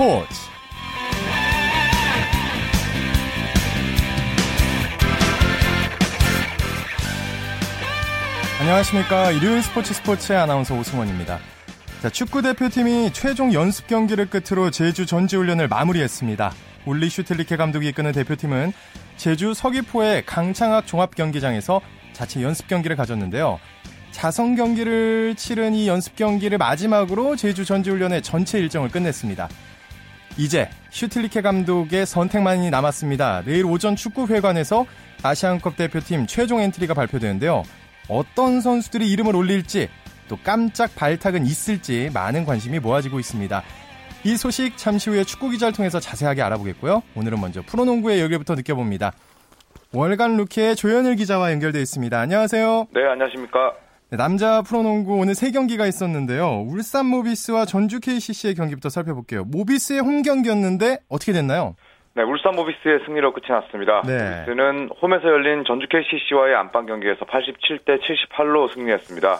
스포츠 안녕하십니까. 일요일 스포츠 스포츠의 아나운서 오승원입니다. 자, 축구 대표팀이 최종 연습 경기를 끝으로 제주 전지훈련을 마무리했습니다. 울리 슈틸리케 감독이 이끄는 대표팀은 제주 서귀포의 강창학 종합경기장에서 자체 연습 경기를 가졌는데요. 자성 경기를 치른 이 연습 경기를 마지막으로 제주 전지훈련의 전체 일정을 끝냈습니다. 이제 슈틸리케 감독의 선택만이 남았습니다. 내일 오전 축구회관에서 아시안컵 대표팀 최종 엔트리가 발표되는데요. 어떤 선수들이 이름을 올릴지 또 깜짝 발탁은 있을지 많은 관심이 모아지고 있습니다. 이 소식 잠시 후에 축구 기자를 통해서 자세하게 알아보겠고요. 오늘은 먼저 프로농구의 열기부터 느껴봅니다. 월간 루키의 조현일 기자와 연결되어 있습니다. 안녕하세요. 네, 안녕하십니까. 네, 남자 프로농구 오늘 세 경기가 있었는데요. 울산 모비스와 전주 KCC의 경기부터 살펴볼게요. 모비스의 홈 경기였는데 어떻게 됐나요? 네, 울산 모비스의 승리로 끝이 났습니다. 네. 모비스는 홈에서 열린 전주 KCC와의 안방 경기에서 87대 78로 승리했습니다.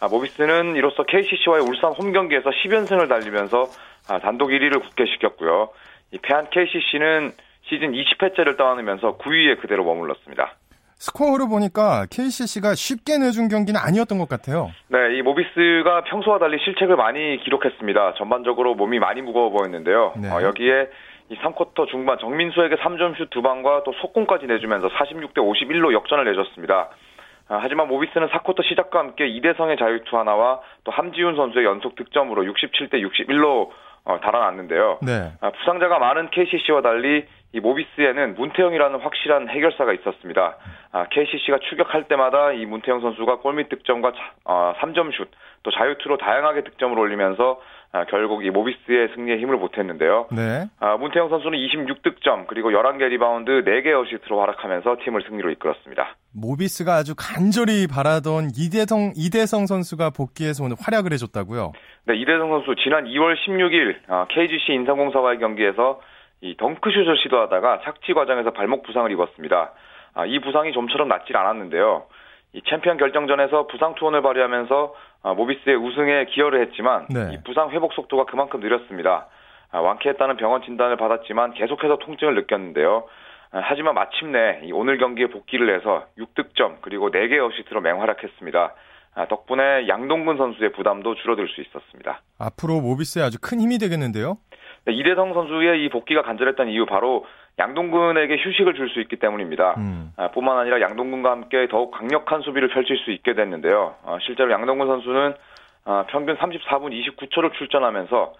아, 모비스는 이로써 KCC와의 울산 홈 경기에서 10연승을 달리면서 아, 단독 1위를 굳게 시켰고요. 이 패한 KCC는 시즌 20회째를 떠안으면서 9위에 그대로 머물렀습니다. 스코어로 보니까 KCC가 쉽게 내준 경기는 아니었던 것 같아요. 네, 이 모비스가 평소와 달리 실책을 많이 기록했습니다. 전반적으로 몸이 많이 무거워 보였는데요. 네. 어, 여기에 이 3쿼터 중반 정민수에게 3점슛 두 방과 또 속공까지 내주면서 46대 51로 역전을 내줬습니다. 아, 하지만 모비스는 4쿼터 시작과 함께 이대성의 자유투 하나와 또 함지훈 선수의 연속 득점으로 67대 61로 어, 달아났는데요. 네. 아, 부상자가 많은 KCC와 달리 이 모비스에는 문태영이라는 확실한 해결사가 있었습니다. 아, KCC가 추격할 때마다 이 문태영 선수가 골밑 득점과 자, 어, 3점슛 또 자유투로 다양하게 득점을 올리면서 아, 결국 이 모비스의 승리에 힘을 보탰는데요. 네. 아, 문태영 선수는 26득점 그리고 11개 리바운드 4개 어시스트로 활약하면서 팀을 승리로 이끌었습니다. 모비스가 아주 간절히 바라던 이대성 이대성 선수가 복귀해서 오늘 활약을 해줬다고요? 네, 이대성 선수 지난 2월 16일 아, KGC 인삼공사와의 경기에서 이 덩크슛을 시도하다가 착지 과정에서 발목 부상을 입었습니다. 아, 이 부상이 좀처럼 낫질 않았는데요. 이 챔피언 결정전에서 부상 투혼을 발휘하면서 아, 모비스의 우승에 기여를 했지만 네. 이 부상 회복 속도가 그만큼 느렸습니다. 아, 완쾌했다는 병원 진단을 받았지만 계속해서 통증을 느꼈는데요. 아, 하지만 마침내 오늘 경기에 복귀를 해서 6득점 그리고 4개 어시트로 맹활약했습니다. 아, 덕분에 양동근 선수의 부담도 줄어들 수 있었습니다. 앞으로 모비스에 아주 큰 힘이 되겠는데요? 네, 이대성 선수의 이 복귀가 간절했던 이유 바로 양동근에게 휴식을 줄 수 있기 때문입니다. 음. 아, 뿐만 아니라 양동근과 함께 더욱 강력한 수비를 펼칠 수 있게 됐는데요. 아, 실제로 양동근 선수는 아, 평균 34분 29초를 출전하면서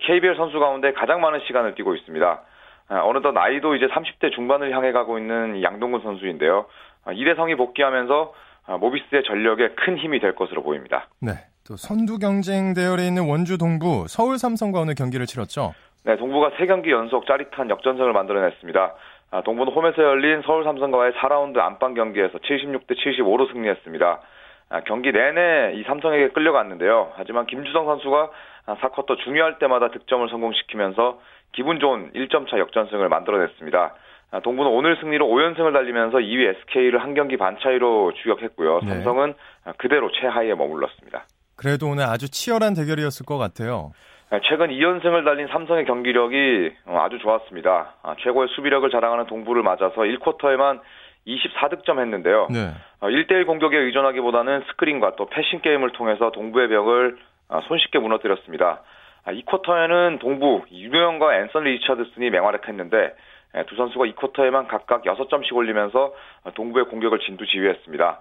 KBL 선수 가운데 가장 많은 시간을 뛰고 있습니다. 아, 어느덧 나이도 이제 30대 중반을 향해 가고 있는 양동근 선수인데요. 아, 이대성이 복귀하면서 아, 모비스의 전력에 큰 힘이 될 것으로 보입니다. 네. 또 선두 경쟁 대열에 있는 원주 동부 서울 삼성과 오늘 경기를 치렀죠. 네, 동부가 3경기 연속 짜릿한 역전승을 만들어냈습니다. 아, 동부는 홈에서 열린 서울 삼성과의 4라운드 안방 경기에서 76대 75로 승리했습니다. 아, 경기 내내 이 삼성에게 끌려갔는데요. 하지만 김주성 선수가 4쿼터 중요할 때마다 득점을 성공시키면서 기분 좋은 1점 차 역전승을 만들어냈습니다. 아, 동부는 오늘 승리로 5연승을 달리면서 2위 SK를 한 경기 반 차이로 추격했고요. 네. 삼성은 그대로 최하위에 머물렀습니다. 그래도 오늘 아주 치열한 대결이었을 것 같아요. 네, 최근 2연승을 달린 삼성의 경기력이 어, 아주 좋았습니다. 아, 최고의 수비력을 자랑하는 동부를 맞아서 1쿼터에만 24득점 했는데요. 네. 1대1 어, 공격에 의존하기보다는 스크린과 또 패싱 게임을 통해서 동부의 벽을 아, 손쉽게 무너뜨렸습니다. 2쿼터에는 아, 동부 유명과 앤선 리차드슨이 맹활약했는데 예, 두 선수가 2쿼터에만 각각 6점씩 올리면서 동부의 공격을 진두지휘했습니다.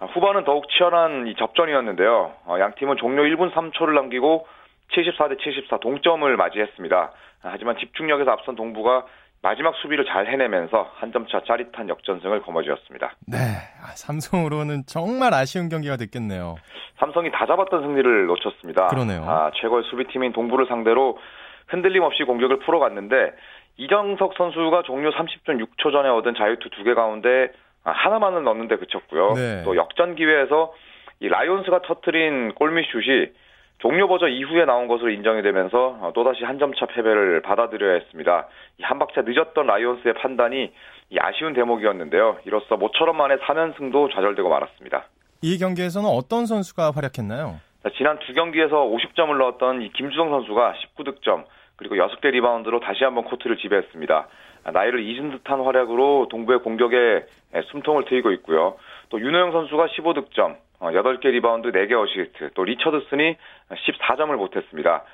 후반은 더욱 치열한 접전이었는데요. 어, 양 팀은 종료 1분 3초를 남기고 74대 74 동점을 맞이했습니다. 하지만 집중력에서 앞선 동부가 마지막 수비를 잘 해내면서 한 점 차 짜릿한 역전승을 거머쥐었습니다. 네, 아, 삼성으로는 정말 아쉬운 경기가 됐겠네요. 삼성이 다 잡았던 승리를 놓쳤습니다. 그러네요. 아, 최고의 수비팀인 동부를 상대로 흔들림 없이 공격을 풀어갔는데 이정석 선수가 종료 30분 6초 전에 얻은 자유투 두 개 가운데 하나만은 넣는데 그쳤고요. 네. 또 역전 기회에서 이 라이온스가 터트린 골밑슛이 종료 버전 이후에 나온 것으로 인정이 되면서 어, 또다시 한 점 차 패배를 받아들여야 했습니다. 한 박자 늦었던 오리온스의 판단이 아쉬운 대목이었는데요. 이로써 모처럼 만에 3연승도 좌절되고 말았습니다. 이 경기에서는 어떤 선수가 활약했나요? 지난 두 경기에서 50점을 넣었던 이 김주성 선수가 19득점, 그리고 6개 리바운드로 다시 한번 코트를 지배했습니다. 나이를 잊은 듯한 활약으로 동부의 공격에 숨통을 트이고 있고요. 또 윤호영 선수가 15득점, 8개 어, 리바운드 4개 어시스트, 또 리처드슨이 14점을 보탰습니다.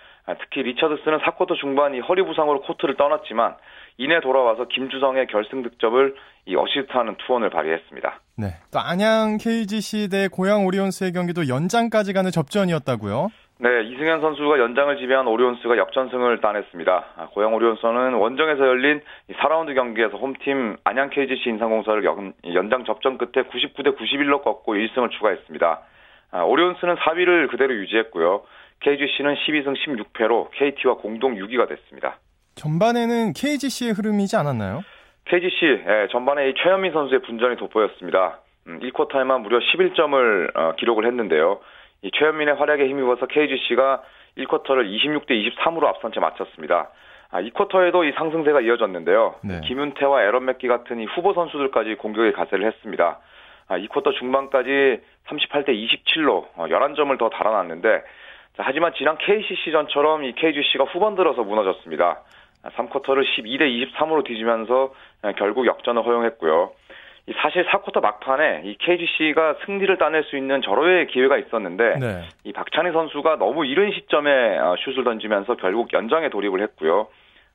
특히 리처드슨은 4쿼터 중반 이 허리 부상으로 코트를 떠났지만 이내 돌아와서 김주성의 결승 득점을 이 어시스트하는 투혼을 발휘했습니다. 네. 또 안양 KGC 대 고양 오리온스의 경기도 연장까지 가는 접전이었다고요? 네, 이승현 선수가 연장을 지배한 오리온스가 역전승을 따냈습니다. 아, 고양 오리온스는 원정에서 열린 4라운드 경기에서 홈팀 안양 KGC 인상공사를 연장 접전 끝에 99대 91로 꺾고 1승을 추가했습니다. 아, 오리온스는 4위를 그대로 유지했고요. KGC는 12승 16패로 KT와 공동 6위가 됐습니다. 전반에는 KGC의 흐름이지 않았나요? KGC 예, 전반에 이 최현민 선수의 분전이 돋보였습니다. 음, 1쿼터에만 무려 11점을 어, 기록을 했는데요. 이 최현민의 활약에 힘입어서 KGC가 1쿼터를 26대 23으로 앞선 채 마쳤습니다. 아, 2쿼터에도 이 상승세가 이어졌는데요. 네. 김윤태와 에런 맥기 같은 이 후보 선수들까지 공격에 가세를 했습니다. 아, 2쿼터 중반까지 38대 27로 어, 11점을 더 달아났는데 자, 하지만 지난 KCC전처럼 이 KGC가 후반 들어서 무너졌습니다. 3쿼터를 12대 23으로 뒤지면서 결국 역전을 허용했고요. 사실 4쿼터 막판에 이 KGC가 승리를 따낼 수 있는 절호의 기회가 있었는데 네. 이 박찬희 선수가 너무 이른 시점에 어, 슛을 던지면서 결국 연장에 돌입을 했고요.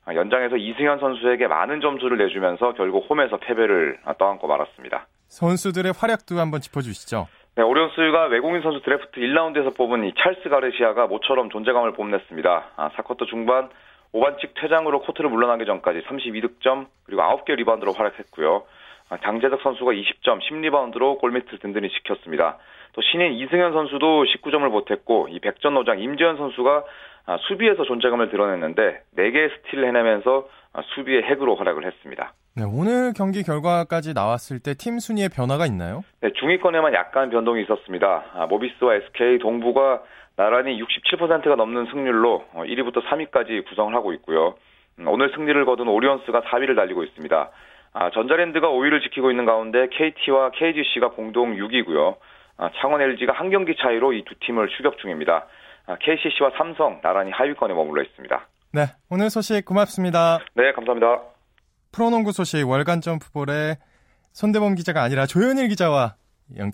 아, 연장에서 이승현 선수에게 많은 점수를 내주면서 결국 홈에서 패배를 떠안고 말았습니다. 선수들의 활약도 한번 짚어주시죠. 네, 오리온스가 외국인 선수 드래프트 1라운드에서 뽑은 이 찰스 가르시아가 모처럼 존재감을 뽐냈습니다. 아, 4쿼터 중반 5반칙 퇴장으로 코트를 물러나기 전까지 32득점 그리고 9개 리바운드로 활약했고요. 아, 장재석 선수가 20점, 10리바운드로 골밑을 든든히 지켰습니다. 또 신인 이승현 선수도 19점을 보탰고 이 백전노장 임재현 선수가 아, 수비에서 존재감을 드러냈는데 4개의 스틸을 해내면서 아, 수비의 핵으로 활약을 했습니다. 네, 오늘 경기 결과까지 나왔을 때 팀 순위에 변화가 있나요? 네, 중위권에만 약간 변동이 있었습니다. 아, 모비스와 SK 동부가 나란히 67%가 넘는 승률로 1위부터 어, 3위까지 구성을 하고 있고요. 음, 오늘 승리를 거둔 오리온스가 4위를 달리고 있습니다. 아, 전자랜드가 5위를 지키고 있는 가운데 KT와 KGC가 공동 6위고요. 아, 창원 LG가 한 경기 차이로 이 두 팀을 추격 중입니다. 아, KCC와 삼성 나란히 하위권에 머물러 있습니다. 네, 오늘 소식 고맙습니다. 네, 감사합니다. 프로농구 소식 월간 점프볼의 손대범 기자가 아니라 조현일 기자와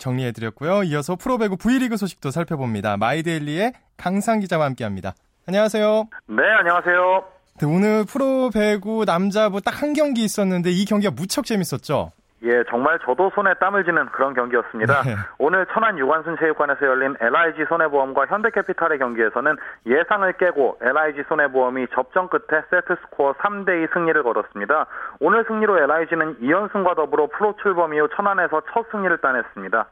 정리해드렸고요. 이어서 프로배구 V리그 소식도 살펴봅니다. 마이데일리의 강상 기자와 함께합니다. 안녕하세요. 네, 안녕하세요. 네, 오늘 프로 배구 남자부 딱 한 경기 있었는데 이 경기가 무척 재밌었죠. 예, 정말 저도 손에 땀을 쥐는 그런 경기였습니다. 네. 오늘 천안 유관순 체육관에서 열린 LIG 손해보험과 현대캐피탈의 경기에서는 예상을 깨고 LIG 손해보험이 접전 끝에 세트 스코어 3대2 승리를 거뒀습니다. 오늘 승리로 LIG는 2연승과 더불어 프로 출범 이후 천안에서 첫 승리를 따냈습니다.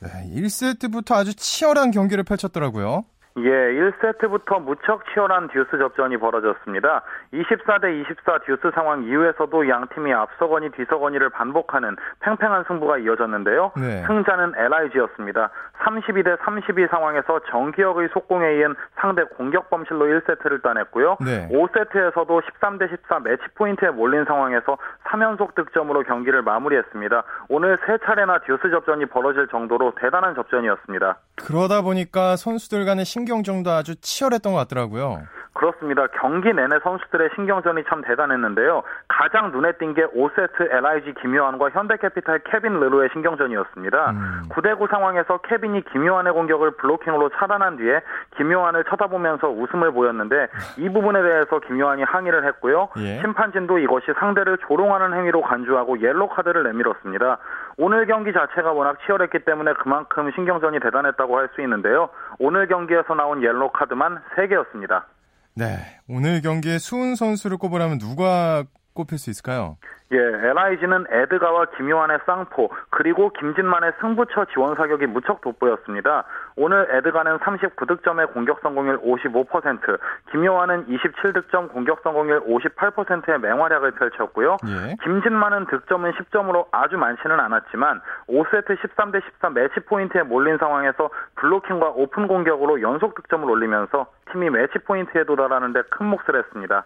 네, 1세트부터 아주 치열한 경기를 펼쳤더라고요. 예, 1세트부터 무척 치열한 듀스 접전이 벌어졌습니다. 24대 24 듀스 상황 이후에서도 양 팀이 앞서거니 뒤서거니를 반복하는 팽팽한 승부가 이어졌는데요. 네. 승자는 LIG였습니다. 32대 32 상황에서 정기혁의 속공에 이은 상대 공격 범실로 1세트를 따냈고요. 네. 5세트에서도 13대 14 매치 포인트에 몰린 상황에서 3연속 득점으로 경기를 마무리했습니다. 오늘 세 차례나 듀스 접전이 벌어질 정도로 대단한 접전이었습니다. 그러다 보니까 선수들 간의 신경전도 아주 치열했던 것 같더라고요. 그렇습니다. 경기 내내 선수들의 신경전이 참 대단했는데요. 가장 눈에 띈 게 5세트 LIG 김요한과 현대캐피탈 케빈 르로의 신경전이었습니다. 음. 9대9 상황에서 케빈이 김요한의 공격을 블로킹으로 차단한 뒤에 김요한을 쳐다보면서 웃음을 보였는데 이 부분에 대해서 김요한이 항의를 했고요. 예. 심판진도 이것이 상대를 조롱하는 행위로 간주하고 옐로 카드를 내밀었습니다. 오늘 경기 자체가 워낙 치열했기 때문에 그만큼 신경전이 대단했다고 할 수 있는데요. 오늘 경기에서 나온 옐로 카드만 3개였습니다. 네. 오늘 경기에 수훈 선수를 꼽으라면 누가 꼽힐 수 있을까요? 예, LIG는 에드가와 김요한의 쌍포 그리고 김진만의 승부처 지원 사격이 무척 돋보였습니다. 오늘 에드가는 39득점의 공격 성공률 55%, 김요한은 27득점 공격 성공률 58%의 맹활약을 펼쳤고요. 예. 김진만은 득점은 10점으로 아주 많지는 않았지만 5세트 13대 14 매치 포인트에 몰린 상황에서 블로킹과 오픈 공격으로 연속 득점을 올리면서 팀이 매치 포인트에 도달하는데 큰 몫을 했습니다.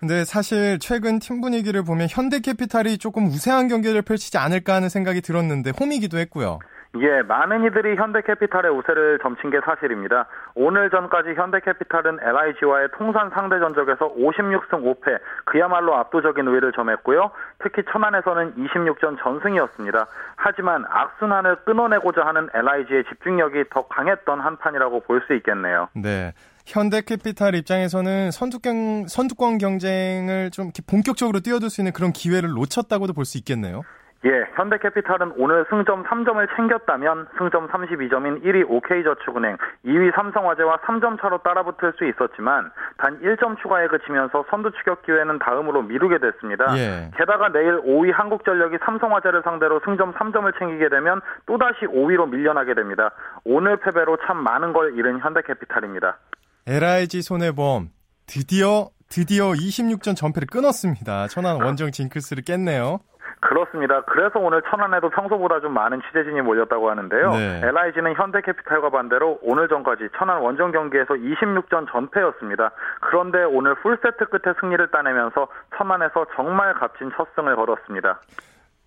근데 사실 최근 팀 분위기를 보면 현대캐피탈이 조금 우세한 경기를 펼치지 않을까 하는 생각이 들었는데 홈이기도 했고요. 예, 많은 이들이 현대캐피탈의 우세를 점친 게 사실입니다. 오늘 전까지 현대캐피탈은 LIG와의 통산 상대 전적에서 56승 5패, 그야말로 압도적인 우위를 점했고요. 특히 천안에서는 26전 전승이었습니다. 하지만 악순환을 끊어내고자 하는 LIG의 집중력이 더 강했던 한 판이라고 볼 수 있겠네요. 네. 현대캐피탈 입장에서는 선두경, 선두권 경쟁을 좀 본격적으로 뛰어들 수 있는 그런 기회를 놓쳤다고도 볼 수 있겠네요. 예, 현대캐피탈은 오늘 승점 3점을 챙겼다면 승점 32점인 1위 OK저축은행, 2위 삼성화재와 3점 차로 따라붙을 수 있었지만 단 1점 추가에 그치면서 선두 추격 기회는 다음으로 미루게 됐습니다. 예. 게다가 내일 5위 한국전력이 삼성화재를 상대로 승점 3점을 챙기게 되면 또다시 5위로 밀려나게 됩니다. 오늘 패배로 참 많은 걸 잃은 현대캐피탈입니다. LIG 손해보험 드디어 드디어 26전 전패를 끊었습니다. 천안 원정 징크스를 깼네요. 그렇습니다. 그래서 오늘 천안에도 평소보다 좀 많은 취재진이 몰렸다고 하는데요. 네. LIG는 현대캐피탈과 반대로 오늘 전까지 천안 원정 경기에서 26전 전패였습니다. 그런데 오늘 풀세트 끝에 승리를 따내면서 천안에서 정말 값진 첫 승을 거뒀습니다.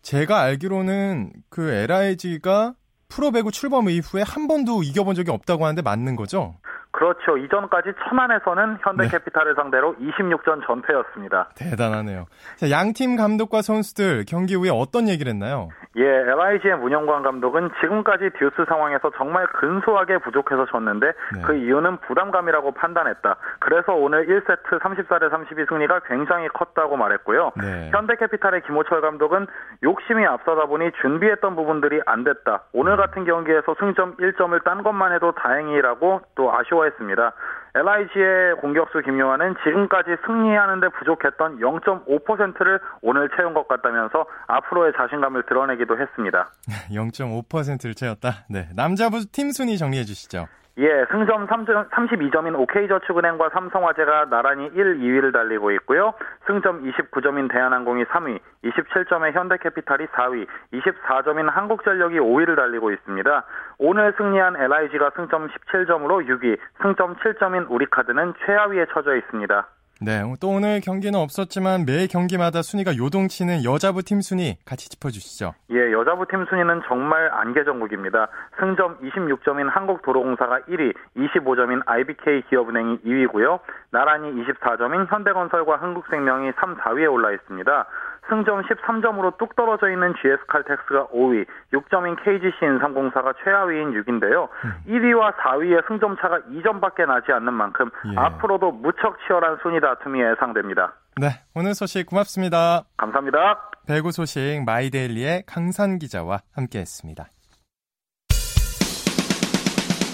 제가 알기로는 그 LIG가 프로배구 출범 이후에 한 번도 이겨본 적이 없다고 하는데 맞는 거죠? 그렇죠. 이전까지 천안에서는 현대캐피탈을 네. 상대로 26전 전패였습니다. 대단하네요. 양팀 감독과 선수들 경기 후에 어떤 얘기를 했나요? 예, LIG의 문영광 감독은 지금까지 듀스 상황에서 정말 근소하게 부족해서 졌는데 네. 그 이유는 부담감이라고 판단했다. 그래서 오늘 1세트 34대 32 승리가 굉장히 컸다고 말했고요. 네. 현대캐피탈의 김호철 감독은 욕심이 앞서다 보니 준비했던 부분들이 안 됐다. 오늘 음. 같은 경기에서 승점 1점을 딴 것만 해도 다행이라고 또 아쉬워 했습니다. LIG의 공격수 김요한은 지금까지 승리하는데 부족했던 0.5%를 오늘 채운 것 같다면서 앞으로의 자신감을 드러내기도 했습니다. 0.5%를 채웠다. 네, 남자부 팀 순위 정리해 주시죠. 예, 승점 3점, 32점인 OK저축은행과 삼성화재가 나란히 1, 2위를 달리고 있고요. 승점 29점인 대한항공이 3위, 27점의 현대캐피탈이 4위, 24점인 한국전력이 5위를 달리고 있습니다. 오늘 승리한 LIG가 승점 17점으로 6위, 승점 7점인 우리카드는 최하위에 처져 있습니다. 네, 또 오늘 경기는 없었지만 매 경기마다 순위가 요동치는 여자부 팀 순위 같이 짚어주시죠. 예, 여자부 팀 순위는 정말 안개전국입니다. 승점 26점인 한국도로공사가 1위, 25점인 IBK 기업은행이 2위고요. 나란히 24점인 현대건설과 흥국생명이 3, 4위에 올라 있습니다. 승점 13점으로 뚝 떨어져 있는 GS칼텍스가 5위, 6점인 KGC 인삼공사가 최하위인 6인데요. 음. 1위와 4위의 승점 차가 2점밖에 나지 않는 만큼 예. 앞으로도 무척 치열한 순위 다툼이 예상됩니다. 네, 오늘 소식 고맙습니다. 감사합니다. 배구 소식 마이데일리의 강산 기자와 함께했습니다.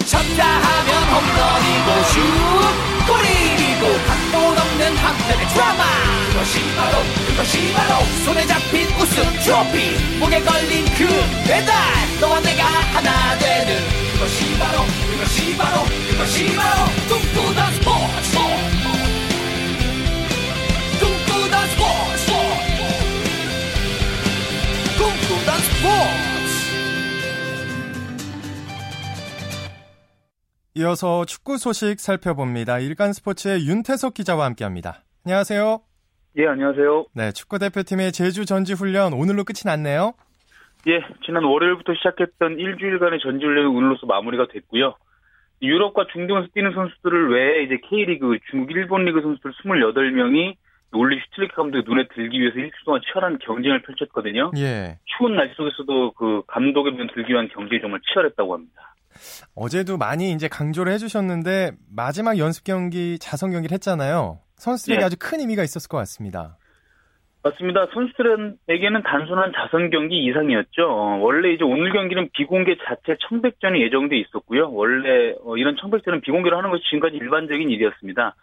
쳤다 하면 홈런이고 슛 골이고 각본 없는 한 편의 드라마. 그것이 바로 그것이 바로 손에 잡힌 우승 트로피. 목에 걸린 그 배달. 너와 내가 하나 되는 그것이 바로 그것이 바로 그것이 바로 꿈꾸던 스포츠. 꿈꾸던 스포츠. 꿈꾸던 스포츠. 이어서 축구 소식 살펴봅니다. 일간 스포츠의 윤태석 기자와 함께합니다. 안녕하세요. 예, 안녕하세요. 네, 축구 대표팀의 제주 전지 훈련 오늘로 끝이 났네요. 예, 지난 월요일부터 시작했던 일주일간의 전지 훈련은 오늘로서 마무리가 됐고요. 유럽과 중동에서 뛰는 선수들을 외에 이제 K리그, 중국, 일본 리그 선수들 28명이 울리 슈틸리케 감독의 눈에 들기 위해서 일주 동안 치열한 경쟁을 펼쳤거든요. 예. 추운 날씨 속에서도 그 감독의 눈에 들기 위한 경쟁이 정말 치열했다고 합니다. 어제도 많이 이제 강조를 해주셨는데 마지막 연습 경기 자선 경기를 했잖아요. 선수들에게 네. 아주 큰 의미가 있었을 것 같습니다. 맞습니다. 선수들에게는 단순한 자선 경기 이상이었죠. 원래 이제 오늘 경기는 비공개 자체 청백전이 예정돼 있었고요. 원래 어, 이런 청백전은 비공개로 하는 것이 지금까지 일반적인 일이었습니다.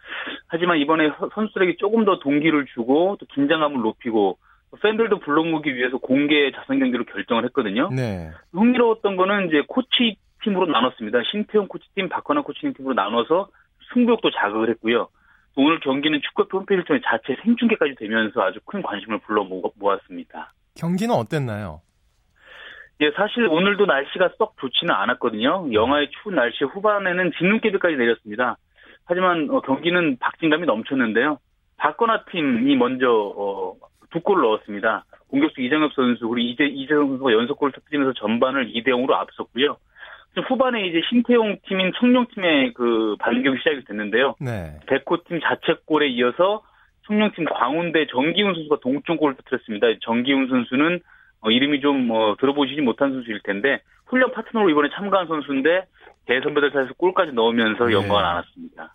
하지만 이번에 선수들에게 조금 더 동기를 주고 또 긴장감을 높이고 팬들도 불러모기 위해서 공개 자선 경기로 결정을 했거든요. 네. 흥미로웠던 거는 이제 코치 팀으로 나눴습니다. 신태용 코치팀, 박건아 코치님 팀으로 나눠서 승부욕도 자극을 했고요. 오늘 경기는 축구협회 홈페이지를 통해 자체 생중계까지 되면서 아주 큰 관심을 불러 모았습니다. 경기는 어땠나요? 예, 사실 오늘도 날씨가 썩 좋지는 않았거든요. 영하의 추운 날씨 후반에는 진눈깨비까지 내렸습니다. 하지만 어, 경기는 박진감이 넘쳤는데요. 박건아 팀이 먼저 어, 두 골을 넣었습니다. 공격수 이정엽 선수 그리고 이재 이재성 선수가 연속골을 터뜨리면서 전반을 2대 0으로 앞섰고요. 후반에 이제 신태용 팀인 청룡팀의 그 반격이 시작이 됐는데요. 네. 백호팀 자책골에 이어서 청룡팀 광운대 정기훈 선수가 동점골을 터뜨렸습니다. 정기훈 선수는 어, 이름이 좀 어, 들어보시지 못한 선수일 텐데 훈련 파트너로 이번에 참가한 선수인데 대선배들 사이에서 골까지 넣으면서 네. 영광을 안았습니다.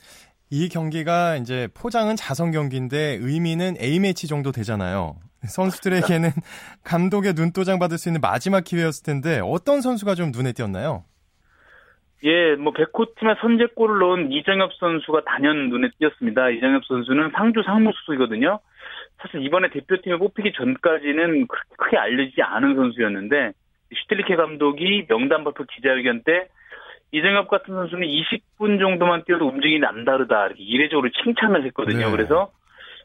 이 경기가 이제 포장은 자선 경기인데 의미는 A매치 정도 되잖아요. 선수들에게는 감독의 눈도장 받을 수 있는 마지막 기회였을 텐데 어떤 선수가 좀 눈에 띄었나요? 예, 뭐 백호 팀의 선제골을 넣은 이정엽 선수가 단연 눈에 띄었습니다. 이정엽 선수는 상주 상무수이거든요. 사실 이번에 대표팀에 뽑히기 전까지는 크게 알려지지 않은 선수였는데 슈틸리케 감독이 명단 발표 기자회견 때 이정엽 같은 선수는 20분 정도만 뛰어도 움직임이 남다르다 이렇게 이례적으로 칭찬을 했거든요. 네. 그래서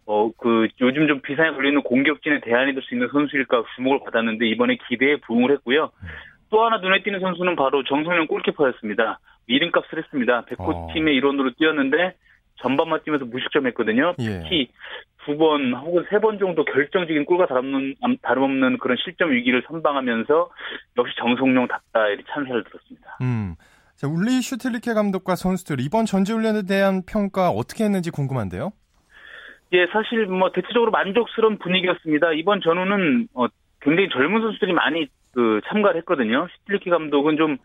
어 그 요즘 좀 비상에 걸리는 공격진의 대안이 될 수 있는 선수일까 주목을 받았는데 이번에 기대에 부응을 했고요. 또 하나 눈에 띄는 선수는 바로 정성현 골키퍼였습니다. 이름값을 했습니다. 백호팀의 어. 일원으로 뛰었는데 전반만 뛰면서 무실점했거든요. 예. 특히 두번 혹은 세 번 정도 결정적인 골과 다름없는, 다름없는 그런 실점 위기를 선방하면서 역시 정성룡답다 이렇게 찬사를 들었습니다. 음. 자, 울리 슈틸리케 감독과 선수들 이번 전지훈련에 대한 평가 어떻게 했는지 궁금한데요. 예, 사실 뭐 대체적으로 만족스러운 분위기였습니다. 이번 전후는 어, 굉장히 젊은 선수들이 많이 그 참가를 했거든요. 슈틸리케 감독은 좀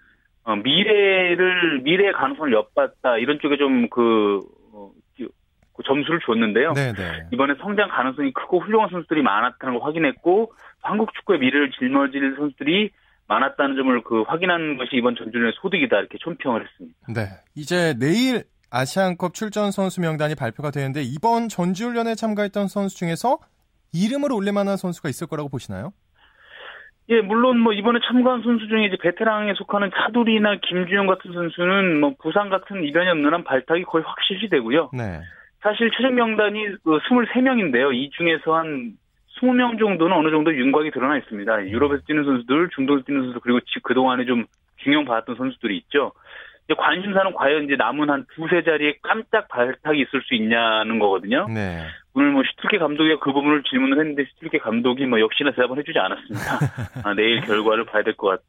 어, 미래를 미래의 가능성을 엿봤다 이런 쪽에 좀그 어, 그 점수를 줬는데요. 네네. 네. 이번에 성장 가능성이 크고 훌륭한 선수들이 많았다는 걸 확인했고 한국 축구의 미래를 짊어질 선수들이 많았다는 점을 그 확인한 것이 이번 전주련의 소득이다 이렇게 총평을 했습니다. 네. 이제 내일 아시안컵 출전 선수 명단이 발표가 되는데 이번 전지훈련에 참가했던 선수 중에서 이름을 올릴 만한 선수가 있을 거라고 보시나요? 예, 물론 뭐 이번에 참가한 선수 중에 이제 베테랑에 속하는 차두리나 김주영 같은 선수는 뭐 부상 같은 이변이 없는 한 발탁이 거의 확실시 되고요. 네. 사실 최종 명단이 그 23명인데요. 이 중에서 한 20명 정도는 어느 정도 윤곽이 드러나 있습니다. 유럽에서 뛰는 선수들, 중동에서 뛰는 선수, 그리고 그동안에 좀 중용받았던 선수들이 있죠. 이제 관심사는 과연 이제 남은 한 두세 자리에 깜짝 발탁이 있을 수 있냐는 거거든요. 네. 오늘 뭐 슈틸리케 감독이 그 부분을 질문을 했는데 슈틸리케 감독이 뭐 역시나 대답을 해주지 않았습니다. 아, 내일 결과를 봐야 될 것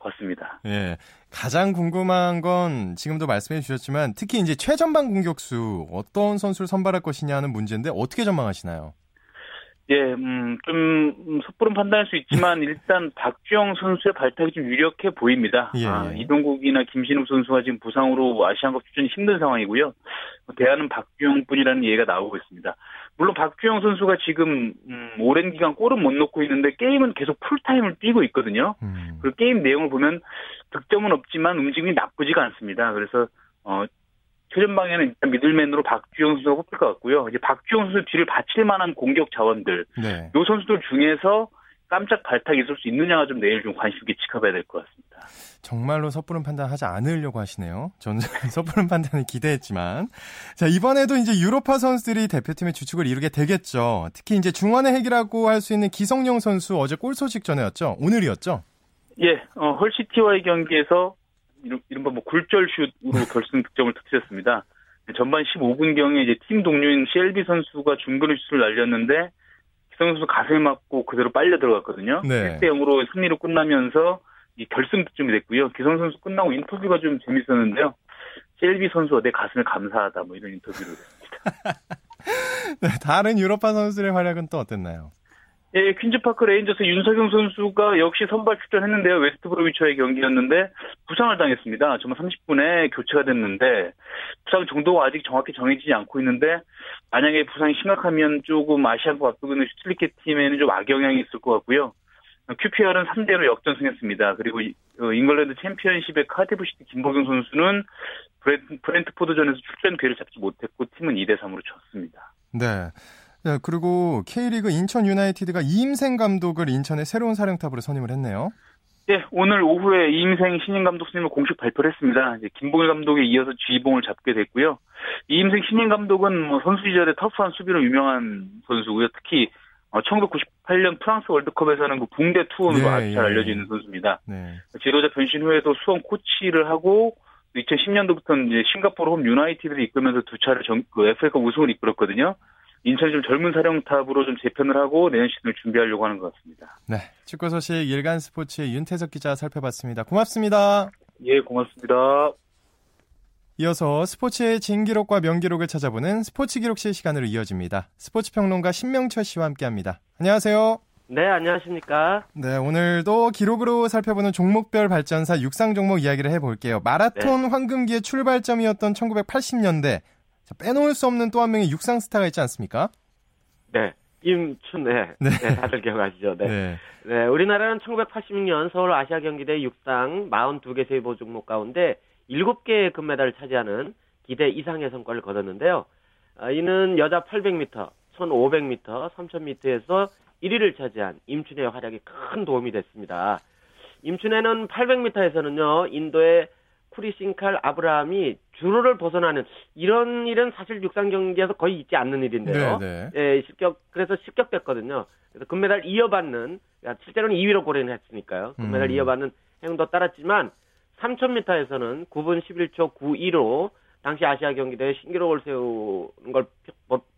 같습니다. 예. 가장 궁금한 건 지금도 말씀해 주셨지만 특히 이제 최전방 공격수 어떤 선수를 선발할 것이냐는 문제인데 어떻게 전망하시나요? 예, 음, 좀 섣부른 판단할 수 있지만 일단 박주영 선수의 발탁이 좀 유력해 보입니다. 예. 아, 이동국이나 김신욱 선수가 지금 부상으로 아시안컵 출전이 힘든 상황이고요. 대안은 박주영뿐이라는 얘기가 나오고 있습니다. 물론 박주영 선수가 지금 음, 오랜 기간 골은 못 넣고 있는데 게임은 계속 풀타임을 뛰고 있거든요. 음. 그리고 게임 내용을 보면 득점은 없지만 움직임이 나쁘지가 않습니다. 그래서 어, 최전방에는 일단 미들맨으로 박주영 선수가 뽑힐 것 같고요. 이제 박주영 선수 뒤를 받칠 만한 공격 자원들, 네. 요 선수들 중에서 깜짝 발탁이 있을 수 있느냐가 좀 내일 좀 관심 있게 지켜봐야 될 것 같습니다. 정말로 섣부른 판단하지 않으려고 하시네요. 저는 섣부른 판단을 기대했지만. 자, 이번에도 이제 유로파 선수들이 대표팀의 주축을 이루게 되겠죠. 특히 이제 중원의 핵이라고 할 수 있는 기성용 선수 어제 골 소식 전해왔죠. 오늘이었죠. 예, 어, 헐시티와의 경기에서 이른바 뭐 굴절슛으로 결승 득점을 터뜨렸습니다. 전반 15분경에 이제 팀 동료인 셸비 선수가 중거리 슛을 날렸는데 기성 선수 가슴에 맞고 그대로 빨려 들어갔거든요. 네. 1대 0으로 승리로 끝나면서 이 결승 득점이 됐고요. 기성용 선수 끝나고 인터뷰가 좀 재밌었는데요. 셸비 선수가 내 가슴에 감사하다 뭐 이런 인터뷰를 했습니다. 네, 다른 유럽파 선수들의 활약은 또 어땠나요? 예, 퀸즈파크 레인저스 윤석영 선수가 역시 선발 출전했는데요. 웨스트브로미치와의 경기였는데 부상을 당했습니다. 전반 30분에 교체가 됐는데 부상 정도가 아직 정확히 정해지지 않고 있는데 만약에 부상이 심각하면 조금 아시안컵 앞두고 있는 슈틸리케 팀에는 좀 악영향이 있을 것 같고요. QPR은 3대1로 역전승했습니다. 그리고 어, 잉글랜드 챔피언십의 카디프시티 김보경 선수는 브렌트포드전에서 출전 기회를 잡지 못했고 팀은 2대 3으로 졌습니다. 네. 네, 그리고 K리그 인천 유나이티드가 이임생 감독을 인천의 새로운 사령탑으로 선임을 했네요. 네, 오늘 오후에 이임생 신임 감독 선임을 공식 발표를 했습니다. 김봉길 감독에 이어서 지휘봉을 잡게 됐고요. 이임생 신임 감독은 뭐 선수 시절에 터프한 수비로 유명한 선수고요. 특히 1998년 어, 프랑스 월드컵에서는 그 붕대 투혼으로 네, 아주 잘 예. 알려져 있는 선수입니다. 네. 지도자 변신 후에도 수원 코치를 하고 2010년도부터는 이제 싱가포르 홈 유나이티드를 이끌면서 두 차례 정, 그 FA컵 우승을 이끌었거든요. 인천이 좀 젊은 사령탑으로 좀 재편을 하고 내년 시즌을 준비하려고 하는 것 같습니다. 네, 축구 소식 일간 스포츠의 윤태석 기자 살펴봤습니다. 고맙습니다. 예, 고맙습니다. 이어서 스포츠의 진기록과 명기록을 찾아보는 스포츠 기록실 시간으로 이어집니다. 스포츠 평론가 신명철 씨와 함께합니다. 안녕하세요. 네, 안녕하십니까. 네, 오늘도 기록으로 살펴보는 종목별 발전사 육상 종목 이야기를 해볼게요. 마라톤 네. 황금기의 출발점이었던 1980년대. 자, 빼놓을 수 없는 또 한 명의 육상 스타가 있지 않습니까? 네. 임춘애. 네. 네. 다들 기억하시죠? 네. 네. 네. 우리나라는 1986년 서울 아시아 경기대 육상 42개 세보 종목 가운데 7개의 금메달을 차지하는 기대 이상의 성과를 거뒀는데요. 아, 이는 여자 800m, 1500m, 3000m에서 1위를 차지한 임춘혜의 활약이 큰 도움이 됐습니다. 임춘혜는 800m에서는요, 인도의 쿠리싱칼 아브라함이 주로를 벗어나는 이런 일은 사실 육상 경기에서 거의 있지 않는 일인데요. 네, 네. 예, 실격 그래서 실격됐거든요. 그래서 금메달 이어받는 실제로는 2위로 고려는 했으니까요. 금메달 음. 이어받는 행도 따랐지만 3000m에서는 9분 11초 92로 당시 아시아 경기대회 신기록을 세우는 걸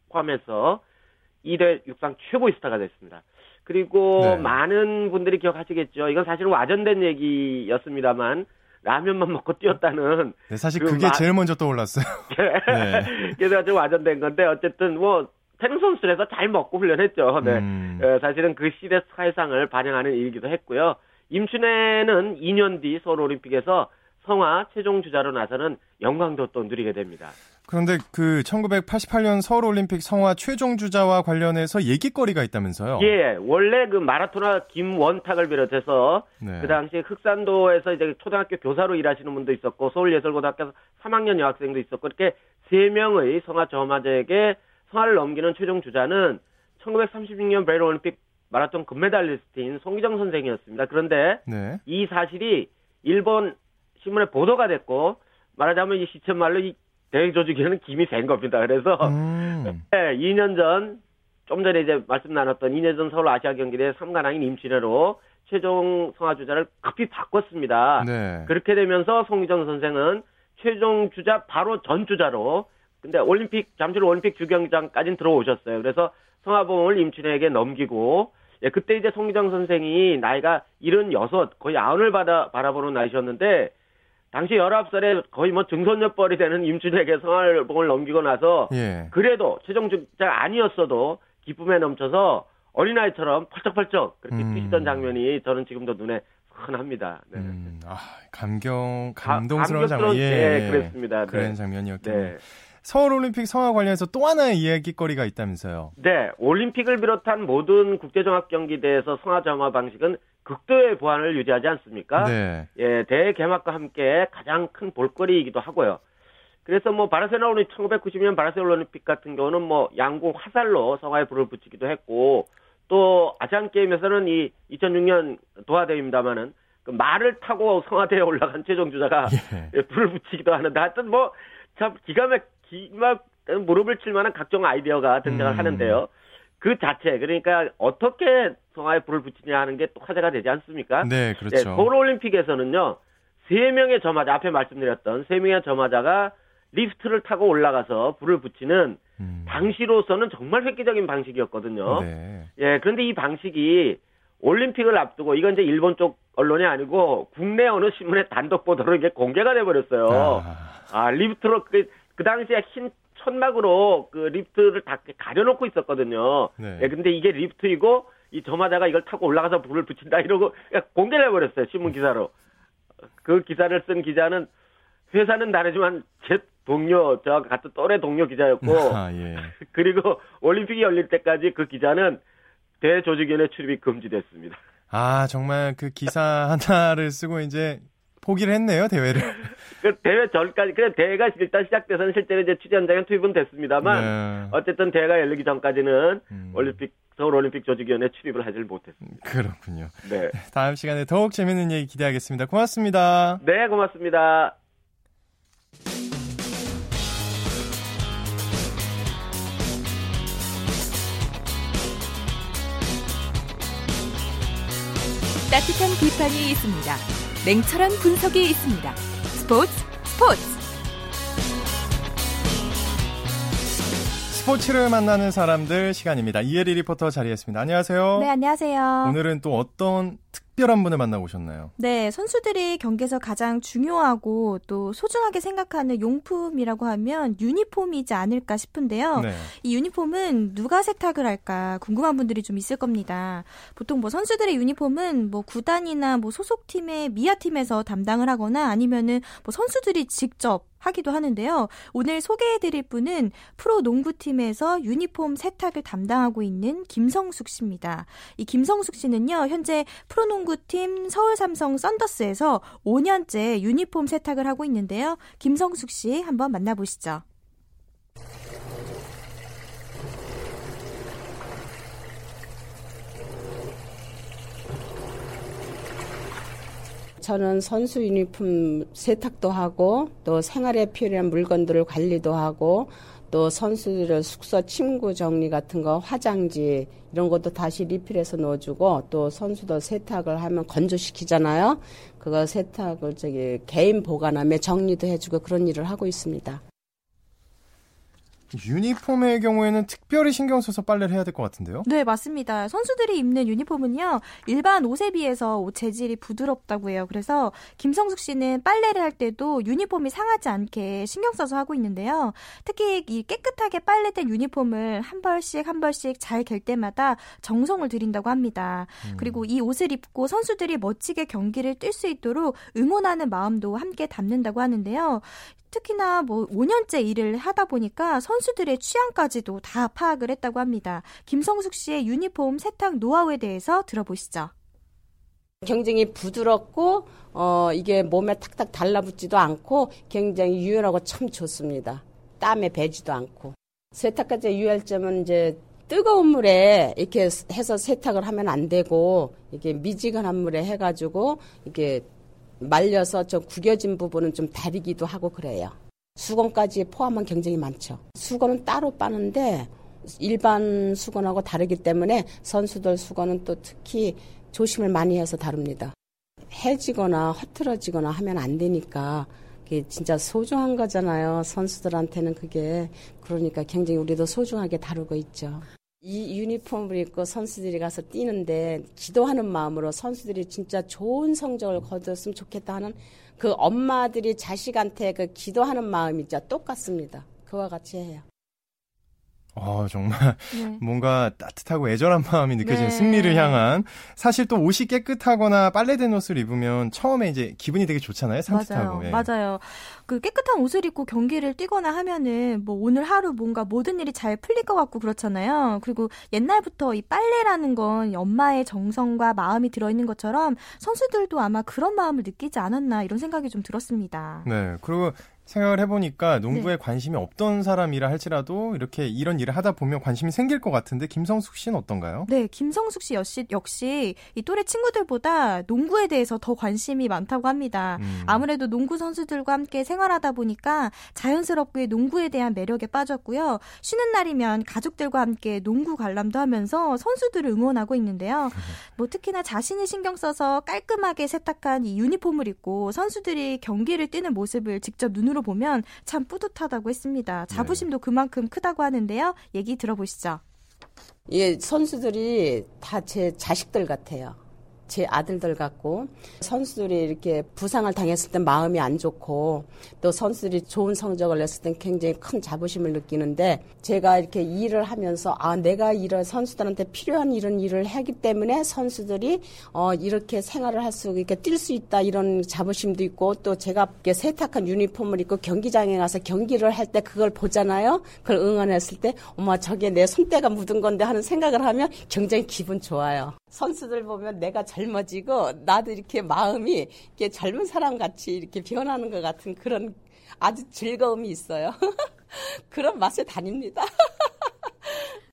포함해서 2대 육상 최고의 스타가 됐습니다. 그리고 네. 많은 분들이 기억하시겠죠. 이건 사실은 와전된 얘기였습니다만 라면만 먹고 뛰었다는. 네, 사실 그 그게 마... 제일 먼저 떠올랐어요. 네. 그래서 좀 와전된 건데 어쨌든 뭐 태릉 선수에서 잘 먹고 훈련했죠. 네. 음. 어, 사실은 그 시대 사회상을 반영하는 일이기도 했고요. 임춘애는 2년 뒤 서울 올림픽에서 성화 최종 주자로 나서는 영광도 또 누리게 됩니다. 그런데 그 1988년 서울 올림픽 성화 최종 주자와 관련해서 얘기거리가 있다면서요? 예, 원래 그 마라토나 김원탁을 비롯해서 네. 그 당시 흑산도에서 이제 초등학교 교사로 일하시는 분도 있었고 서울예술고등학교 3학년 여학생도 있었고 이렇게 세 명의 성화 저마저에게 성화를 넘기는 최종 주자는 1936년 베일 올림픽 마라톤 금메달리스트인 송기정 선생이었습니다. 그런데 네. 이 사실이 일본 신문에 보도가 됐고 말하자면 이 시쳇말로 이 대행 조직에는 김이 센 겁니다. 그래서 음. 네, 2년 전 좀 전에 이제 말씀 나눴던 2년 전 서울 아시아 경기대 3관왕인 임치례로 최종 성화 주자를 급히 바꿨습니다. 네. 그렇게 되면서 송기정 선생은 최종 주자 바로 전 주자로 근데 올림픽 잠실 올림픽 주경장까지는 들어오셨어요. 그래서 성화봉을 임춘에게 넘기고 예, 그때 이제 송기정 선생이 나이가 76, 거의 아흔을 받아, 바라보는 나이셨는데, 당시 19살에 거의 뭐 증손녀뻘이 되는 임춘에게 성화봉을 넘기고 나서, 예. 그래도 최종 주자 아니었어도 기쁨에 넘쳐서 어린아이처럼 펄쩍펄쩍 그렇게 음. 뛰시던 장면이 저는 지금도 눈에 흔합니다. 네. 음, 아, 감경, 감동스러운 장면. 예, 네, 그랬습니다. 그런 네. 장면이었겠네요. 네. 서울 올림픽 성화 관련해서 또 하나의 이야기거리가 있다면서요. 네, 올림픽을 비롯한 모든 국제종합 경기대에서 성화 점화 방식은 극도의 보안을 유지하지 않습니까? 네. 예, 대개막과 함께 가장 큰 볼거리이기도 하고요. 그래서 뭐 바르셀로나 올림픽 1990년 바르셀로나 올림픽 같은 경우는 뭐 양궁 화살로 성화에 불을 붙이기도 했고 또 아시안 게임에서는 이 2006년 도하 대회입니다만은 그 말을 타고 성화대에 올라간 최종 주자가 예. 불을 붙이기도 하는데 하여튼 뭐 참 기가 막 기막 무릎을 칠 만한 각종 아이디어가 등장을 음. 하는데요. 그 자체 그러니까 어떻게 성화에 불을 붙이냐 하는 게 또 화제가 되지 않습니까? 네, 그렇죠. 네, 서울 올림픽에서는요. 세 명의 점화자 앞에 말씀드렸던 세 명의 점화자가 리프트를 타고 올라가서 불을 붙이는 음. 당시로서는 정말 획기적인 방식이었거든요. 네. 예, 그런데 이 방식이 올림픽을 앞두고 이건 이제 일본 쪽 언론이 아니고 국내 어느 신문의 단독 보도로 이게 공개가 돼 버렸어요. 아. 아, 리프트로 그 그 당시에 흰 천막으로 그 리프트를 다 가려놓고 있었거든요. 네. 예, 근데 이게 리프트이고 이 점화자가 이걸 타고 올라가서 불을 붙인다 이러고 공개를 해버렸어요 신문 기사로. 그 기사를 쓴 기자는 회사는 다르지만 제 동료 저 같은 또래 동료 기자였고 아, 예. 그리고 올림픽이 열릴 때까지 그 기자는 대조직위원회 출입이 금지됐습니다. 아 정말 그 기사 하나를 쓰고 이제 포기를 했네요 대회를. 그 대회 전까지 그냥 대회가 일단 시작돼서는 실제로 이제 취재 현장에 투입은 됐습니다만 네. 어쨌든 대회가 열리기 전까지는 음. 올림픽 서울 올림픽 조직위원회 출입을 하질 못했습니다. 그렇군요. 네. 다음 시간에 더욱 재밌는 얘기 기대하겠습니다. 고맙습니다. 네, 고맙습니다. 따뜻한 비판이 있습니다. 냉철한 분석이 있습니다. 스포츠 스포츠 스포츠를 만나는 사람들 시간입니다. 이혜리 리포터 자리했습니다. 안녕하세요. 네, 안녕하세요. 오늘은 또 어떤 특 특별한 분을 만나 오셨나요? 네, 선수들이 경기에서 가장 중요하고 또 소중하게 생각하는 용품이라고 하면 유니폼이지 않을까 싶은데요. 네. 이 유니폼은 누가 세탁을 할까 궁금한 분들이 좀 있을 겁니다. 보통 뭐 선수들의 유니폼은 뭐 구단이나 뭐 소속팀의 미아팀에서 담당을 하거나 아니면은 뭐 선수들이 직접 하기도 하는데요. 오늘 소개해드릴 분은 프로 농구팀에서 유니폼 세탁을 담당하고 있는 김성숙 씨입니다. 이 김성숙 씨는요, 현재 프로 농구팀 서울 삼성 썬더스에서 5년째 유니폼 세탁을 하고 있는데요. 김성숙 씨 한번 만나보시죠. 저는 선수 유니폼 세탁도 하고 또 생활에 필요한 물건들을 관리도 하고 또 선수들의 숙소 침구 정리 같은 거 화장지 이런 것도 다시 리필해서 넣어주고 또 선수도 세탁을 하면 건조시키잖아요. 그거 세탁을 저기 개인 보관함에 정리도 해주고 그런 일을 하고 있습니다. 유니폼의 경우에는 특별히 신경 써서 빨래를 해야 될 것 같은데요? 네, 맞습니다. 선수들이 입는 유니폼은요, 일반 옷에 비해서 옷 재질이 부드럽다고 해요. 그래서 김성숙 씨는 빨래를 할 때도 유니폼이 상하지 않게 신경 써서 하고 있는데요. 특히 이 깨끗하게 빨래된 유니폼을 한 벌씩 한 벌씩 잘 갤 때마다 정성을 들인다고 합니다. 음. 그리고 이 옷을 입고 선수들이 멋지게 경기를 뛸 수 있도록 응원하는 마음도 함께 담는다고 하는데요. 특히나 뭐 5년째 일을 하다 보니까 선수들의 취향까지도 다 파악을 했다고 합니다. 김성숙 씨의 유니폼 세탁 노하우에 대해서 들어보시죠. 경쟁이 부드럽고 어 이게 몸에 탁탁 달라붙지도 않고 굉장히 유연하고 참 좋습니다. 땀에 배지도 않고 세탁까지 유의할 점은 이제 뜨거운 물에 이렇게 해서 세탁을 하면 안 되고 이게 미지근한 물에 해가지고 이게 말려서 좀 구겨진 부분은 좀 다리기도 하고 그래요. 수건까지 포함한 굉장히 많죠. 수건은 따로 빠는데 일반 수건하고 다르기 때문에 선수들 수건은 또 특히 조심을 많이 해서 다룹니다. 해지거나 흐트러지거나 하면 안 되니까 그게 진짜 소중한 거잖아요. 선수들한테는 그게 그러니까 굉장히 우리도 소중하게 다루고 있죠. 이 유니폼을 입고 선수들이 가서 뛰는데 기도하는 마음으로 선수들이 진짜 좋은 성적을 거두었으면 좋겠다 하는 그 엄마들이 자식한테 그 기도하는 마음이 진짜 똑같습니다. 그와 같이 해요. 어, 정말 네. 뭔가 따뜻하고 애절한 마음이 느껴지는 네. 승리를 향한 사실 또 옷이 깨끗하거나 빨래된 옷을 입으면 처음에 이제 기분이 되게 좋잖아요. 산뜻하고. 맞아요. 예. 맞아요. 그 깨끗한 옷을 입고 경기를 뛰거나 하면은 뭐 오늘 하루 뭔가 모든 일이 잘 풀릴 것 같고 그렇잖아요. 그리고 옛날부터 이 빨래라는 건 엄마의 정성과 마음이 들어있는 것처럼 선수들도 아마 그런 마음을 느끼지 않았나 이런 생각이 좀 들었습니다. 네. 그리고 생각을 해보니까 농구에 네. 관심이 없던 사람이라 할지라도 이렇게 이런 일을 하다 보면 관심이 생길 것 같은데 김성숙 씨는 어떤가요? 네, 김성숙 씨 역시, 역시 이 또래 친구들보다 농구에 대해서 더 관심이 많다고 합니다. 음. 아무래도 농구 선수들과 함께 생활하다 보니까 자연스럽게 농구에 대한 매력에 빠졌고요. 쉬는 날이면 가족들과 함께 농구 관람도 하면서 선수들을 응원하고 있는데요. 뭐 특히나 자신이 신경 써서 깔끔하게 세탁한 이 유니폼을 입고 선수들이 경기를 뛰는 모습을 직접 눈으로 거울로 보면 참 뿌듯하다고 했습니다. 네. 자부심도 그만큼 크다고 하는데요. 얘기 들어보시죠. 예, 선수들이 다 제 자식들 같아요. 제 아들들 같고 선수들이 이렇게 부상을 당했을 때 마음이 안 좋고 또 선수들이 좋은 성적을 냈을 땐 굉장히 큰 자부심을 느끼는데 제가 이렇게 일을 하면서 아 내가 이런 선수들한테 필요한 이런 일을 하기 때문에 선수들이 어 이렇게 생활을 할 수 이렇게 뛸 수 있다 이런 자부심도 있고 또 제가 이렇게 세탁한 유니폼을 입고 경기장에 가서 경기를 할 때 그걸 보잖아요. 그걸 응원했을 때 엄마 저게 내 손때가 묻은 건데 하는 생각을 하면 굉장히 기분 좋아요. 선수들 보면 내가 젊어지고 나도 이렇게 마음이 이렇게 젊은 사람 같이 이렇게 변하는 것 같은 그런 아주 즐거움이 있어요. 그런 맛에 다닙니다.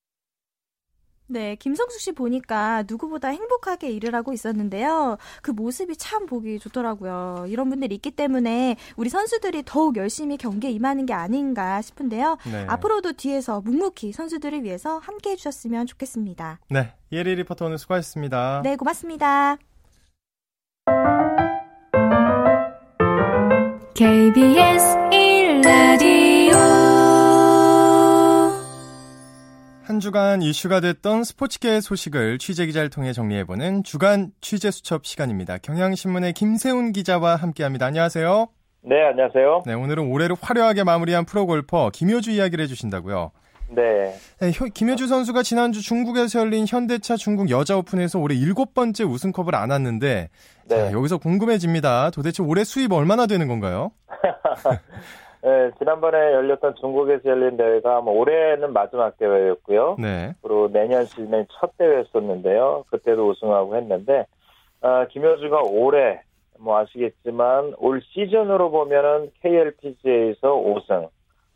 네, 김성숙 씨 보니까 누구보다 행복하게 일을 하고 있었는데요. 그 모습이 참 보기 좋더라고요. 이런 분들이 있기 때문에 우리 선수들이 더욱 열심히 경기에 임하는 게 아닌가 싶은데요. 네. 앞으로도 뒤에서 묵묵히 선수들을 위해서 함께 해주셨으면 좋겠습니다. 네, 예리 리포터 오늘 수고하셨습니다. 네, 고맙습니다. KBS 1라디오 한 주간 이슈가 됐던 스포츠계 소식을 취재 기자를 통해 정리해보는 주간 취재 수첩 시간입니다. 경향신문의 김세훈 기자와 함께합니다. 안녕하세요. 네, 안녕하세요. 네, 오늘은 올해를 화려하게 마무리한 프로골퍼 김효주 이야기를 해주신다고요. 네. 네 김효주 선수가 지난주 중국에서 열린 현대차 중국 여자 오픈에서 올해 일곱 번째 우승컵을 안았는데 네. 자, 여기서 궁금해집니다. 도대체 올해 수입 얼마나 되는 건가요? 네, 지난번에 열렸던 중국에서 열린 대회가 뭐 올해는 마지막 대회였고요. 네. 그리고 내년 시즌에 첫 대회였었는데요. 그때도 우승하고 했는데 어, 김효주가 올해 뭐 아시겠지만 올 시즌으로 보면은 KLPGA에서 5승.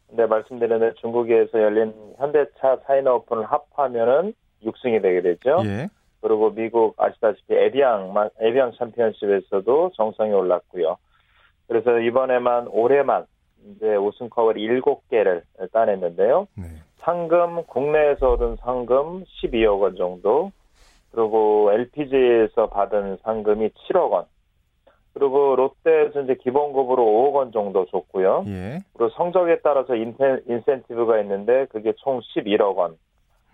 근데 말씀드린 대로 중국에서 열린 현대차 사이너 오픈을 합하면은 6승이 되게 되죠. 예. 그리고 미국 아시다시피 에비앙 에비앙 챔피언십에서도 정상에 올랐고요. 그래서 이번에만 올해만 이제 우승컵을 7개를 따냈는데요. 네. 상금 국내에서 얻은 상금 12억 원 정도. 그리고 LPG에서 받은 상금이 7억 원. 그리고 롯데에서 이제 기본급으로 5억 원 정도 줬고요. 예. 그리고 성적에 따라서 인센, 인센티브가 있는데 그게 총 11억 원.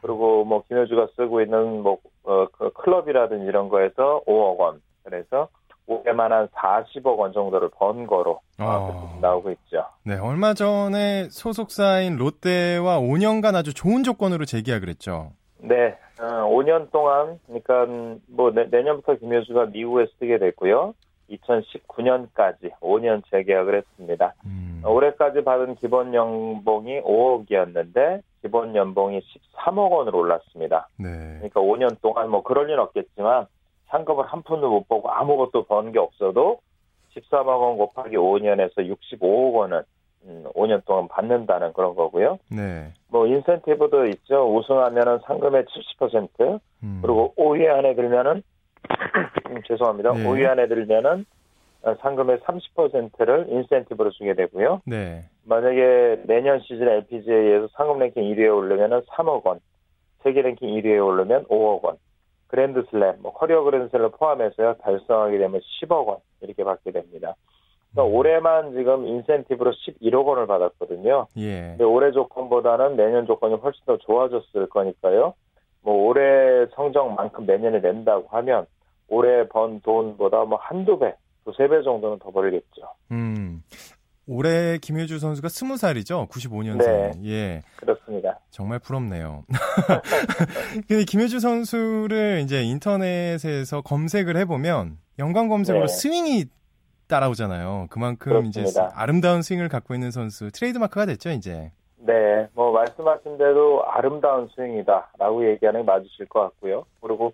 그리고 뭐 김효주가 쓰고 있는 뭐 어, 그 클럽이라든지 이런 거에서 5억 원. 그래서 올해만 한 40억 원 정도를 번 거로 어. 나오고 있죠. 네, 얼마 전에 소속사인 롯데와 5년간 아주 좋은 조건으로 재계약을 했죠. 네, 어, 5년 동안, 그러니까 뭐 내, 년부터 김효주가 미국에 쓰게 됐고요. 2019년까지 5년 재계약을 했습니다. 음. 올해까지 받은 기본 연봉이 5억이었는데 기본 연봉이 13억 원으로 올랐습니다. 네. 그러니까 5년 동안 뭐 그럴 리는 없겠지만 상금을 한 푼도 못 보고 아무것도 번 게 없어도 13억 원 곱하기 5년에서 65억 원은 음, 5년 동안 받는다는 그런 거고요. 네. 뭐 인센티브도 있죠. 우승하면은 상금의 70% 음. 그리고 5위 안에 들면은 음, 죄송합니다. 네. 5위 안에 들면은 상금의 30%를 인센티브로 주게 되고요. 네. 만약에 내년 시즌 LPGA에서 상금 랭킹 1위에 오르면은 3억 원, 세계 랭킹 1위에 오르면 5억 원, 그랜드슬램, 뭐 커리어 그랜드슬램 포함해서요 달성하게 되면 10억 원 이렇게 받게 됩니다. 그러니까 음. 올해만 지금 인센티브로 11억 원을 받았거든요. 예. 근데 올해 조건보다는 내년 조건이 훨씬 더 좋아졌을 거니까요. 뭐 올해 성적만큼 내년에 낸다고 하면 올해 번 돈보다 뭐 한두 배, 두세 배 정도는 더 벌겠죠. 음. 올해 김효주 선수가 스무 살이죠? 95년생. 네. 예. 그렇습니다. 정말 부럽네요. 근데 김효주 선수를 이제 인터넷에서 검색을 해보면 연관 검색으로 네. 스윙이 따라오잖아요. 그만큼 그렇습니다. 이제 아름다운 스윙을 갖고 있는 선수 트레이드마크가 됐죠, 이제. 네, 뭐 말씀하신 대로 아름다운 스윙이다라고 얘기하는 게 맞으실 것 같고요. 그리고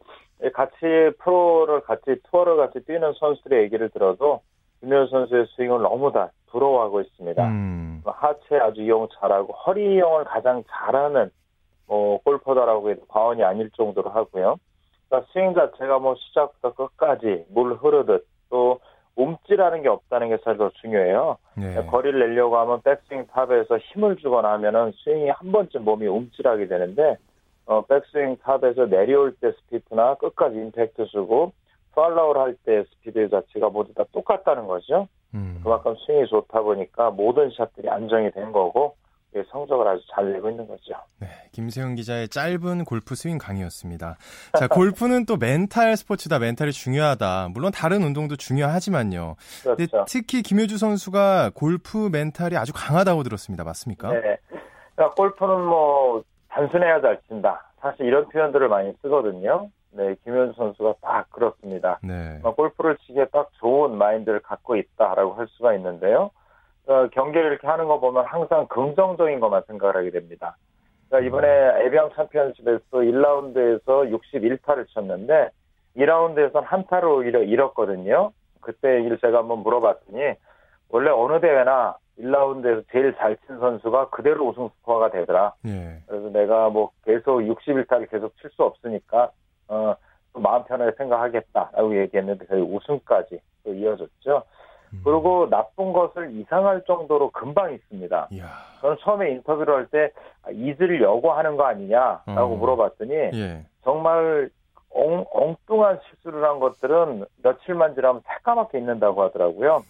같이 프로를 같이 투어를 같이 뛰는 선수들의 얘기를 들어도 김효주 선수의 스윙을 너무 다 부러워하고 있습니다. 음. 하체 아주 이용 잘하고 허리 이용을 가장 잘하는 뭐 골퍼다라고 해도 과언이 아닐 정도로 하고요. 그러니까 스윙 자체가 뭐 시작부터 끝까지 물 흐르듯 또 움찔하는 게 없다는 게 사실 더 중요해요. 네. 거리를 내려고 하면 백스윙 탑에서 힘을 주거나 하면은 스윙이 한 번쯤 몸이 움찔하게 되는데 어, 백스윙 탑에서 내려올 때 스피드나 끝까지 임팩트 주고 팔로우를 할 때 스피드 자체가 모두 다 똑같다는 거죠. 음. 그만큼 스윙이 좋다 보니까 모든 샷들이 안정이 된 거고 성적을 아주 잘 내고 있는 거죠. 네, 김세훈 기자의 짧은 골프 스윙 강의였습니다. 자, 골프는 또 멘탈 스포츠다. 멘탈이 중요하다. 물론 다른 운동도 중요하지만요. 그렇죠. 특히 김효주 선수가 골프 멘탈이 아주 강하다고 들었습니다. 맞습니까? 네. 그러니까 골프는 뭐 단순해야 잘 친다. 사실 이런 표현들을 많이 쓰거든요. 네, 김효주 선수가 딱 그렇습니다. 네. 어, 골프를 치기에 딱 좋은 마인드를 갖고 있다라고 할 수가 있는데요. 어, 경기를 이렇게 하는 거 보면 항상 긍정적인 것만 생각을 하게 됩니다. 그러니까 이번에 에비앙 챔피언십에서 1라운드에서 61타를 쳤는데 2라운드에서는 한 타를 오히려 잃었거든요. 그때 일 제가 한번 물어봤더니 원래 어느 대회나 1라운드에서 제일 잘 친 선수가 그대로 우승 스코어가 되더라. 예. 그래서 내가 뭐 계속 61타를 계속 칠 수 없으니까 어, 마음 편하게 생각하겠다라고 얘기했는데 저희 우승까지 또 이어졌죠. 음. 그리고 나쁜 것을 이상할 정도로 금방 있습니다. 이야. 저는 처음에 인터뷰를 할 때 잊으려고 하는 거 아니냐라고 어. 물어봤더니 예. 정말 엉, 엉뚱한 실수를 한 것들은 며칠만 지나면 새까맣게 있는다고 하더라고요.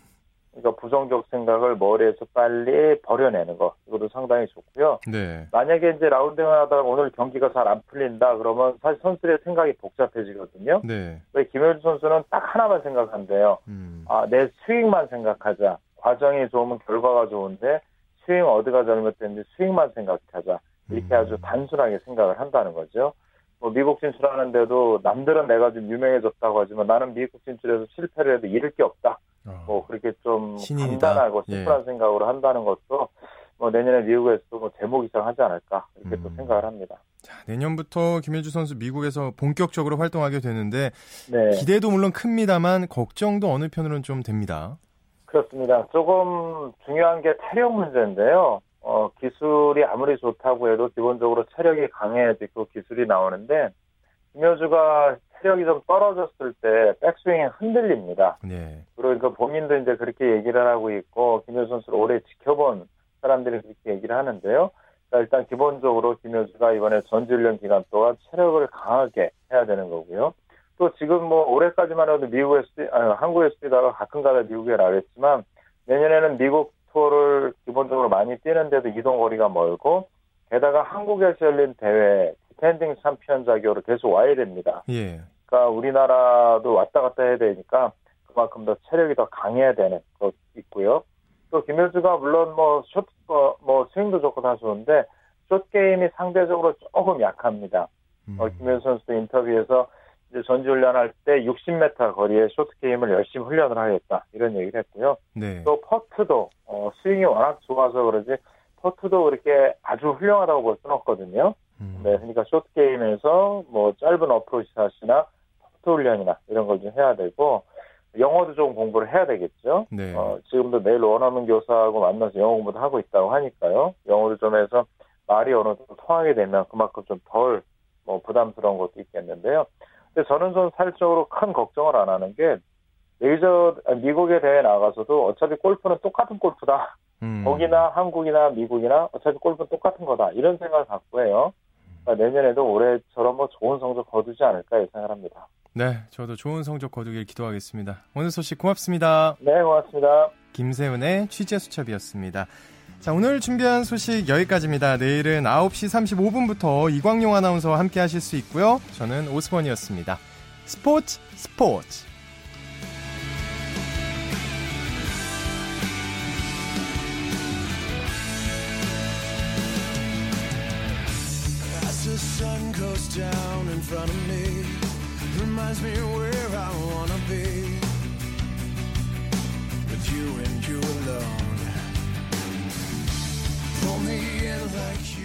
그러니까 부정적 생각을 머리에서 빨리 버려내는 거 이것도 상당히 좋고요. 네. 만약에 이제 라운딩을 하다가 오늘 경기가 잘 안 풀린다 그러면 사실 선수들의 생각이 복잡해지거든요. 네. 왜 김효주 선수는 딱 하나만 생각한대요. 음. 아내 스윙만 생각하자. 과정이 좋으면 결과가 좋은데 스윙 어디가 잘못됐는지 스윙만 생각하자. 이렇게 음. 아주 단순하게 생각을 한다는 거죠. 뭐 미국 진출하는데도 남들은 내가 좀 유명해졌다고 하지만 나는 미국 진출해서 실패를 해도 잃을 게 없다. 어. 뭐 그렇게 좀 신인이다. 간단하고 심플한 예. 생각으로 한다는 것도 뭐 내년에 미국에서도 뭐 제목 이상 하지 않을까 이렇게 음. 또 생각을 합니다. 자, 내년부터 김현주 선수 미국에서 본격적으로 활동하게 되는데 네. 기대도 물론 큽니다만 걱정도 어느 편으로는 좀 됩니다. 그렇습니다. 조금 중요한 게 체력 문제인데요. 어, 기술이 아무리 좋다고 해도 기본적으로 체력이 강해야지 그 기술이 나오는데 김효주가 체력이 좀 떨어졌을 때 백스윙이 흔들립니다. 네. 그러니까 본인도 이제 그렇게 얘기를 하고 있고 김효주 선수를 오래 지켜본 사람들이 그렇게 얘기를 하는데요. 자, 일단 기본적으로 김효주가 이번에 전지훈련 기간 동안 체력을 강하게 해야 되는 거고요. 또 지금 뭐 올해까지만 해도 미국에서 아니, 한국에서 뛰다가 가끔 가다 미국에 나갔지만 내년에는 미국 투어를 기본적으로 많이 뛰는데도 이동 거리가 멀고 게다가 한국에서 열린 대회 디펜딩 챔피언 자격으로 계속 와야 됩니다. 예. 그러니까 우리나라도 왔다 갔다 해야 되니까 그만큼 더 체력이 더 강해야 되는 것 있고요. 또 김효주가 물론 뭐 숏, 어, 뭐 스윙도 좋고 다 좋은데 숏 게임이 상대적으로 조금 약합니다. 음. 어, 김효주 선수도 인터뷰에서 이제 전지훈련할 때 60m 거리의 쇼트 게임을 열심히 훈련을 하겠다 이런 얘기를 했고요. 네. 또 퍼트도 어, 스윙이 워낙 좋아서 그러지 퍼트도 그렇게 아주 훌륭하다고 볼 수는 없거든요. 음. 네, 그러니까 쇼트 게임에서 뭐 짧은 어프로치 샷이나 퍼트 훈련이나 이런 걸 좀 해야 되고 영어도 좀 공부를 해야 되겠죠. 네. 어, 지금도 매일 원어민 교사하고 만나서 영어 공부도 하고 있다고 하니까요. 영어를 좀 해서 말이 어느 정도 통하게 되면 그만큼 좀 덜 뭐 부담스러운 것도 있겠는데요. 근데 저는 좀 사실적으로 큰 걱정을 안 하는 게 메이저 미국에 대회 나가서도 어차피 골프는 똑같은 골프다. 음. 거기나 한국이나 미국이나 어차피 골프는 똑같은 거다. 이런 생각을 갖고 해요. 그러니까 내년에도 올해처럼 뭐 좋은 성적 거두지 않을까 예상을 합니다. 네, 저도 좋은 성적 거두길 기도하겠습니다. 오늘 소식 고맙습니다. 네, 고맙습니다. 김세훈의 취재 수첩이었습니다. 자, 오늘 준비한 소식 여기까지입니다. 내일은 9시 35분부터 이광용 아나운서와 함께 하실 수 있고요. 저는 오스번이었습니다. 스포츠 스포츠. down in front of me reminds me where I wanna be with you and you alone полный рюкзаки.